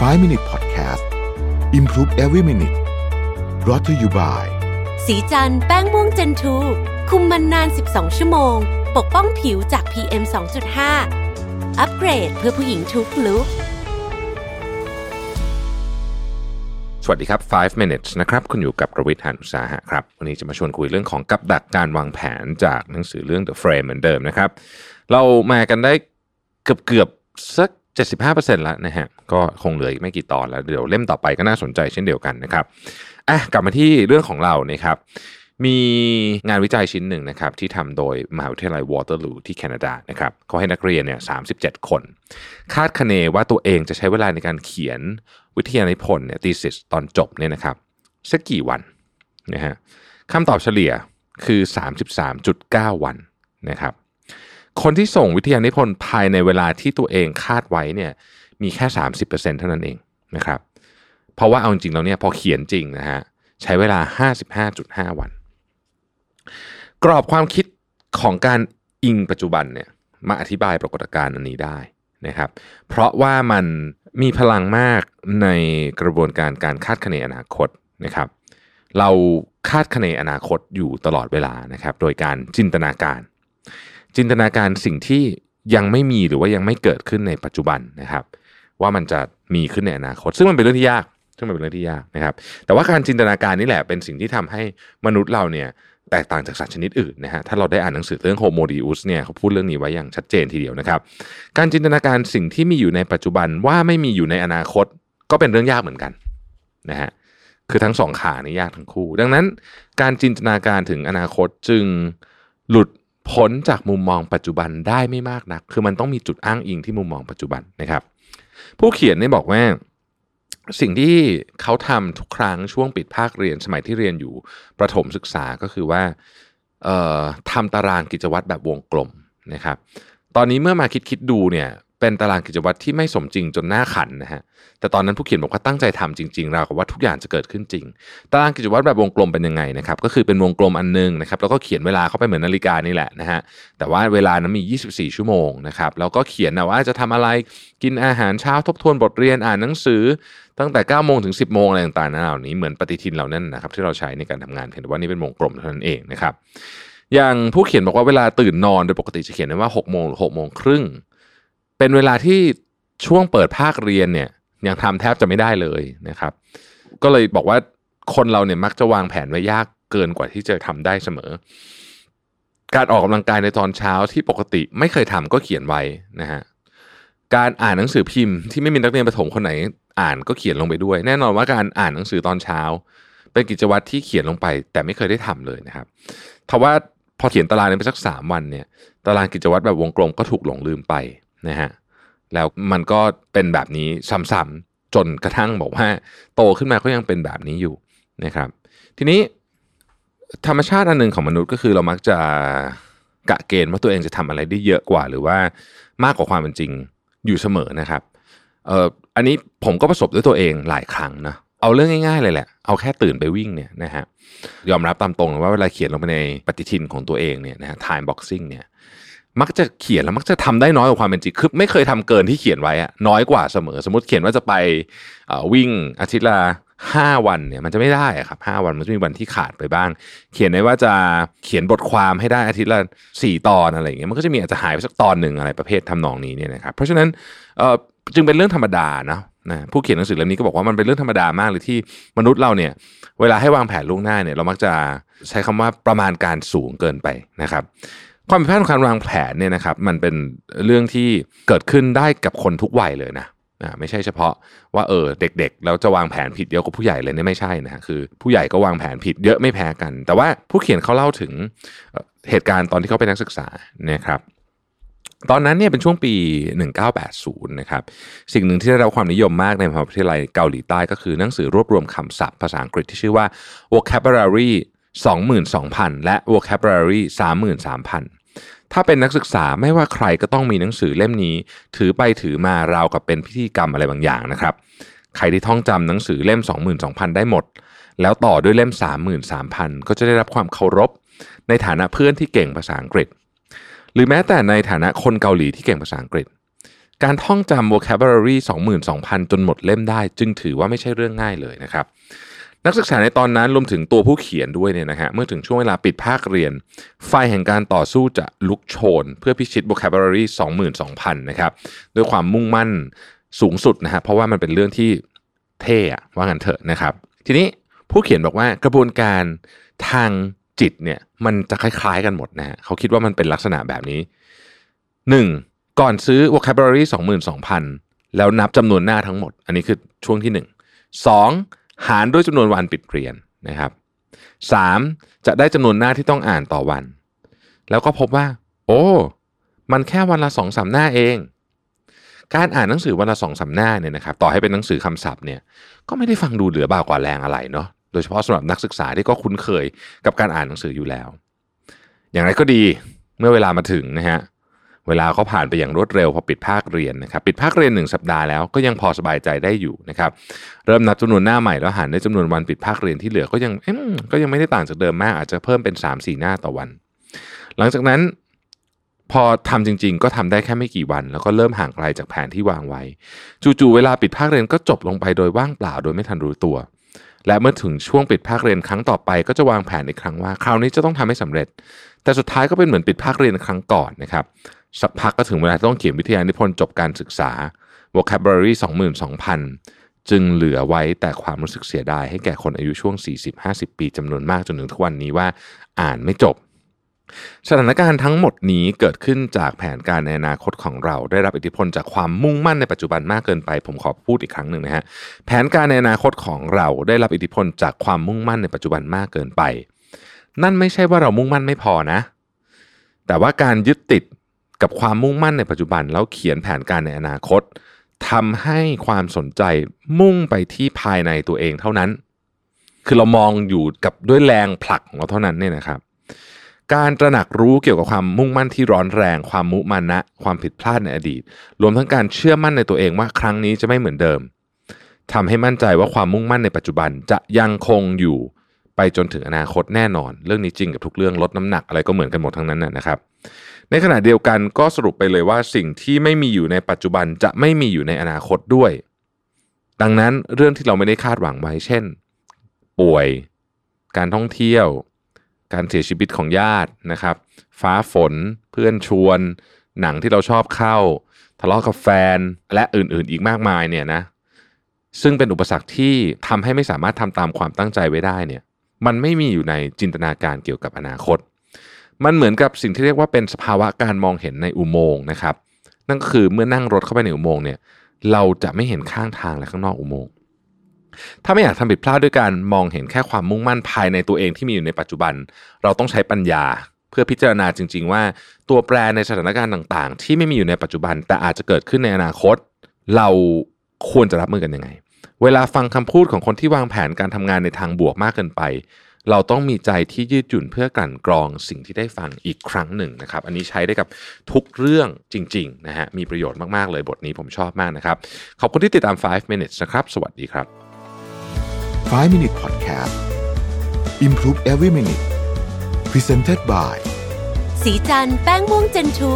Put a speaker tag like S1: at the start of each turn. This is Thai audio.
S1: 5 Minute Podcast Improve Every Minute brought to you by
S2: สีจันแป้งม่วงเจนทูคุมมันนาน 12 ชั่วโมง ปกป้องผิวจาก PM 2.5 อัปเกรดเพื่อผู้หญิงทุกลุก
S3: สวัสดีครับ 5 minutes นะครับ คุณอยู่กับประวิทย์หานุสาหะครับ วันนี้จะมาชวนคุยเรื่องของกับดักการวางแผนจากหนังสือเรื่อง The Frame เหมือนเดิมนะครับ เรามากันได้เกือบเกือบๆสัก 75%แล้วนะฮะก็คงเหลืออีกไม่กี่ตอนแล้วเดี๋ยวเล่มต่อไปก็น่าสนใจเช่นเดียวกันนะครับอะกลับมาที่เรื่องของเรานะครับมีงานวิจัยชิ้นหนึ่งนะครับที่ทำโดยมหาวิทยาลัยวอเตอร์ลูที่แคนาดานะครับเขาให้นักเรียนเนี่ย37 คน คาดคะเนว่าตัวเองจะใช้เวลาในการเขียนวิทยานิพนธ์เนี่ย thesis ตอนจบเนี่ยนะครับสักกี่วันนะฮะคำตอบเฉลี่ยคือ 33.9 วันนะครับ คนที่ส่งวิทยานิพนธ์ภายในเวลาที่ตัวเองคาดไว้เนี่ยมีแค่ 30%เท่านั้นเองนะครับ เพราะว่าเอาจริงแล้วเนี่ยพอเขียนจริงนะฮะใช้เวลา 55.5 วัน กรอบความคิดของการอิงปัจจุบันเนี่ยมาอธิบายปรากฏการณ์อันนี้ได้นะครับ เพราะว่ามันมีพลังมากในกระบวนการการคาดคะเนอนาคตนะครับ เราคาดคะเนอนาคตอยู่ตลอดเวลานะครับ โดยการจินตนาการ จินตนาการสิ่งที่ยังไม่มีหรือว่ายังไม่เกิดขึ้นในปัจจุบันนะครับ ว่ามันจะมีขึ้นในอนาคต ซึ่งมันเป็นเรื่องที่ยาก ซึ่งมันเป็นเรื่องที่ยากนะครับ แต่ว่าการจินตนาการนี่แหละเป็นสิ่งที่ทำให้มนุษย์เราเนี่ยแตกต่างจากสัตว์ชนิดอื่นนะฮะถ้าเราได้อ่านหนังสือเรื่องโฮโมดิอุสเนี่ยเขาพูดเรื่องนี้ไว้อย่างชัดเจนทีเดียวนะครับ การจินตนาการสิ่งที่มีอยู่ในปัจจุบันว่าไม่มีอยู่ในอนาคต ก็เป็นเรื่องยากเหมือนกันนะฮะคือทั้งสองขานี่ยากทั้งคู่ ดังนั้นการจินตนาการถึงอนาคตจึงหลุด ผลจากมุมมองปัจจุบันได้ไม่มากนัก คือมันต้องมีจุดอ้างอิงที่มุมมองปัจจุบันนะครับ ผู้เขียนได้บอกว่าสิ่งที่เขาทำทุกครั้งช่วงปิดภาคเรียนสมัยที่เรียนอยู่ประถมศึกษาก็คือว่าทำตารางกิจวัตรแบบวงกลมนะครับ ตอนนี้เมื่อมาคิดคิดดูเนี่ย เป็นตารางกิจวัตรที่ไม่สมจริงจนหน้าขันนะฮะ แต่ตอนนั้นผู้เขียนบอกว่าตั้งใจทำจริงๆราวกับว่าทุกอย่างจะเกิดขึ้นจริง ตารางกิจวัตรแบบวงกลมเป็นยังไงนะครับ ก็คือเป็นวงกลมอันนึงนะครับ แล้วก็เขียนเวลาเข้าไปเหมือนนาฬิกานี่แหละนะฮะ แต่ว่าเวลานั้นมี 24 ชั่วโมงนะครับ แล้วก็เขียนนะว่าจะทำอะไร กินอาหารเช้าทบทวนบทเรียนอ่านหนังสือ ตั้งแต่9โมงถึง 10โมงอะไรต่างๆเหล่านี้เหมือนปฏิทินเรานั่นนะครับที่เราใช้ในการทำงานเพียงแต่ว่านี่เป็นวงกลมเท่านั้นเองนะครับ อย่างผู้เขียนบอกว่าเวลาตื่นนอนโดยปกติจะเขียนไว้ว่า6โมงหรือ6โมงครึ่ง เป็นเวลาที่ช่วงเปิดภาคเรียนเนี่ยยังทำแทบจะไม่ได้เลยนะครับ ก็เลยบอกว่าคนเราเนี่ยมักจะวางแผนไว้ยากเกินกว่าที่จะทำได้เสมอ การออกกำลังกายในตอนเช้าที่ปกติไม่เคยทำก็เขียนไว้นะฮะการอ่านหนังสือพิมพ์ที่ไม่มีนักเรียนประถมคนไหนอ่านก็เขียนลงไปด้วย แน่นอนว่าการอ่านหนังสือตอนเช้า เป็นกิจวัตรที่เขียนลงไป แต่ไม่เคยได้ทำเลยนะครับทว่าพอเขียนตารางนี้ไปสักสามวันเนี่ย ตารางกิจวัตรแบบวงกลมก็ถูกหลงลืมไป นะฮะแล้วมันก็เป็นแบบนี้ซ้ำๆจนกระทั่งบอกว่าโตขึ้นมาก็ยังเป็นแบบนี้อยู่นะครับ ทีนี้ธรรมชาติอันหนึ่งของมนุษย์ก็คือเรามักจะกะเกณฑ์ว่าตัวเองจะทำอะไรได้เยอะกว่า หรือว่ามากกว่าความเป็นจริงอยู่เสมอนะครับเอ่ออันนี้ผมก็ประสบด้วยตัวเองหลายครั้งนะเอาเรื่องง่ายๆเลยแหละ เอาแค่ตื่นไปวิ่งเนี่ยนะฮะยอมรับตามตรงเลยว่าเวลาเขียนลงไปในปฏิทินของตัวเองเนี่ยนะฮะ time boxing เนี่ย มักจะเขียนแล้วมักจะทำได้น้อยกว่าความเป็นจริงคือไม่เคยทำเกินที่เขียนไว้อะน้อยกว่าเสมอ สมมติเขียนว่าจะไปวิ่งอาทิตย์ละห้าวันเนี่ยมันจะไม่ได้อะครับห้าวันมันจะมีวันที่ขาดไปบ้าง เขียนไว้ว่าจะเขียนบทความให้ได้อาทิตย์ละสี่ตอนอะไรอย่างเงี้ยมันก็จะมีอาจจะหายไปสักตอนหนึ่งอะไรประเภททำนองนี้เนี่ยนะครับเพราะฉะนั้นจึงเป็นเรื่องธรรมดานะนะผู้เขียนหนังสือเล่มนี้ก็บอกว่ามันเป็นเรื่องธรรมดามากเลยที่มนุษย์เราเนี่ย เวลาให้วางแผนล่วงหน้าเนี่ยเรามักจะใช้คำว่าประมาณการสูงเกินไปนะครับ ความผิดพลาดของการวางแผนเนี่ยนะครับมันเป็นเรื่องที่เกิดขึ้นได้กับคนทุกวัยเลยนะนะไม่ใช่เฉพาะว่าเออเด็กๆแล้วจะวางแผนผิดเยอะกว่าผู้ใหญ่เลยเนี่ยไม่ใช่นะคือ ผู้ใหญ่ก็วางแผนผิดเยอะไม่แพ้กัน แต่ว่าผู้เขียนเขาเล่าถึงเหตุการณ์ตอนที่เขาเป็นนักศึกษานะครับตอนนั้นเนี่ยเป็นช่วงปี 1980 นะครับ สิ่งหนึ่งที่ได้รับความนิยมมากในมหาวิทยาลัยเกาหลีใต้ก็คือหนังสือรวบรวมคำศัพท์ภาษาอังกฤษที่ชื่อว่า vocabulary 22,000 และ vocabulary 33,000 ถ้าเป็นนักศึกษาไม่ว่าใครก็ต้องมีหนังสือเล่มนี้ ถือไปถือมาราวกับเป็นพิธีกรรมอะไรบางอย่างนะครับ ใครที่ท่องจำหนังสือเล่ม 22,000 ได้หมด แล้วต่อด้วยเล่ม 33,000 ก็จะได้รับความเคารพ ในฐานะเพื่อนที่เก่งภาษาอังกฤษ หรือแม้แต่ในฐานะคนเกาหลีที่เก่งภาษาอังกฤษ การท่องจำ vocabulary 22,000 จนหมดเล่มได้ จึงถือว่าไม่ใช่เรื่องง่ายเลยนะครับ นักศึกษาในตอนนั้นรวมถึงตัวผู้เขียนด้วยเนี่ยนะฮะเมื่อถึงช่วงเวลาปิดภาคเรียน ไฟแห่งการต่อสู้จะลุกโชน เพื่อพิชิต vocabulary 22,000 นะครับด้วยความมุ่งมั่นสูงสุดนะฮะเพราะว่ามันเป็นเรื่องที่เท่อะว่างันเถอะนะครับ ทีนี้ผู้เขียนบอกว่ากระบวนการทางจิตเนี่ยมันจะคล้ายๆกันหมดนะฮะเขาคิดว่ามันเป็นลักษณะแบบนี้ 1. ก่อนซื้อ vocabulary 22,000 แล้วนับจำนวนหน้าทั้งหมด อันนี้คือช่วงที่ 1 2. หารด้วยจำนวนวันปิดเรียนนะครับ 3. จะได้จำนวนหน้าที่ต้องอ่านต่อวัน แล้วก็พบว่า โอ้ มันแค่วันละสองสาหน้าเอง การอ่านหนังสือวันละสองสาหน้าเนี่ยนะครับต่อให้เป็นหนังสือคำศัพท์เนี่ยก็ไม่ได้ฟังดูเหลือบ่ากว่าแรงอะไรเนาะโดยเฉพาะสำหรับนักศึกษาที่ก็คุ้นเคยกับการอ่านหนังสืออยู่แล้ว อย่างไรก็ดีเมื่อเวลามาถึงนะฮะ เวลาเขาผ่านไปอย่างรวดเร็วพอปิดภาคเรียนนะครับปิดภาคเรียนหนึ่งสัปดาห์แล้วก็ยังพอสบายใจได้อยู่นะครับเริ่มนับจำนวนหน้าใหม่แล้วหารด้วยจำนวนวันปิดภาคเรียนที่เหลือก็ยังก็ยังไม่ได้ต่างจากเดิมมาก อาจจะเพิ่มเป็น 3-4 หน้าต่อวัน หลังจากนั้นพอทำจริง ๆ ก็ทำได้แค่ไม่กี่วัน แล้วก็เริ่มห่างไกลจากแผนที่วางไว้ จู่ๆเวลาปิดภาคเรียนก็จบลงไปโดยว่างเปล่าโดยไม่ทันรู้ตัว และเมื่อถึงช่วงปิดภาคเรียนครั้งต่อไป ก็จะวางแผนอีกครั้งว่า คราวนี้จะต้องทำให้สำเร็จ แต่สุดท้ายก็เป็นเหมือนปิดภาคเรียนครั้งก่อนนะครับ สักพักก็ถึงเวลาต้องเขียนวิทยานิพนธ์จบการศึกษา vocabulary 22,000 จึงเหลือไว้แต่ความรู้สึกเสียดายให้แก่คนอายุช่วง 40-50 ปีจำนวนมากจนถึงทุกวันนี้ว่าอ่านไม่จบ สถานการณ์ทั้งหมดนี้เกิดขึ้นจากแผนการในอนาคตของเรา ได้รับอิทธิพลจากความมุ่งมั่นในปัจจุบันมากเกินไป ผมขอพูดอีกครั้งหนึ่งนะฮะแผนการในอนาคตของเราได้รับอิทธิพลจากความมุ่งมั่นในปัจจุบันมากเกินไป นั่นไม่ใช่ว่าเรามุ่งมั่นไม่พอนะ แต่ว่าการยึดติด กับความมุ่งมั่นในปัจจุบัน แล้วเขียนแผนการในอนาคตทำให้ความสนใจมุ่งไปที่ภายในตัวเองเท่านั้น คือเรามองอยู่กับด้วยแรงผลักของเราเท่านั้นเนี่ยนะครับ การตระหนักรู้เกี่ยวกับความมุ่งมั่นที่ร้อนแรง ความมุมานะ ความผิดพลาดในอดีต รวมทั้งการเชื่อมั่นในตัวเองว่าครั้งนี้จะไม่เหมือนเดิมทำให้มั่นใจว่าความมุ่งมั่นในปัจจุบันจะยังคงอยู่ไปจนถึงอนาคตแน่นอน เรื่องนี้จริงกับทุกเรื่องลดน้ำหนักอะไรก็เหมือนกันหมดทั้งนั้นนะครับ ในขณะเดียวกันก็สรุปไปเลยว่าสิ่งที่ไม่มีอยู่ในปัจจุบันจะไม่มีอยู่ในอนาคตด้วย ดังนั้นเรื่องที่เราไม่ได้คาดหวังไว้ เช่น ป่วย การท่องเที่ยว การเสียชีวิตของญาตินะครับ ฟ้าฝน เพื่อนชวน หนังที่เราชอบเข้า ทะเลาะกับแฟน และอื่นๆ อีกมากมายเนี่ยนะ ซึ่งเป็นอุปสรรคที่ทำให้ไม่สามารถทำตามความตั้งใจไว้ได้เนี่ย มันไม่มีอยู่ในจินตนาการเกี่ยวกับอนาคต มันเหมือนกับสิ่งที่เรียกว่าเป็นสภาวะการมองเห็นในอุโมงค์นะครับ นั่นก็คือเมื่อนั่งรถเข้าไปในอุโมงค์เนี่ย เราจะไม่เห็นข้างทางและข้างนอกอุโมงค์ถ้าไม่อยากทำผิดพลาดด้วยการมองเห็นแค่ความมุ่งมั่นภายในตัวเองที่มีอยู่ในปัจจุบัน เราต้องใช้ปัญญา เพื่อพิจารณาจริง ๆ ว่าตัวแปรในสถานการณ์ต่างๆ ที่ไม่มีอยู่ในปัจจุบัน แต่อาจจะเกิดขึ้นในอนาคต เราควรจะรับมือกันยังไง เวลาฟังคำพูดของคนที่วางแผนการทำงานในทางบวกมากเกินไป เราต้องมีใจที่ยืดหยุ่นเพื่อกลั่นกรองสิ่งที่ได้ฟังอีกครั้งหนึ่งนะครับ อันนี้ใช้ได้กับทุกเรื่องจริงๆนะฮะมีประโยชน์มากๆเลยบทนี้ผมชอบมากนะครับ ขอบคุณที่ติดตาม 5 minutes นะครับ สวัสดีครับ
S1: 5 Minute Podcast Improve Every Minute Presented by
S2: สีจันแป้งม่วงเจนทู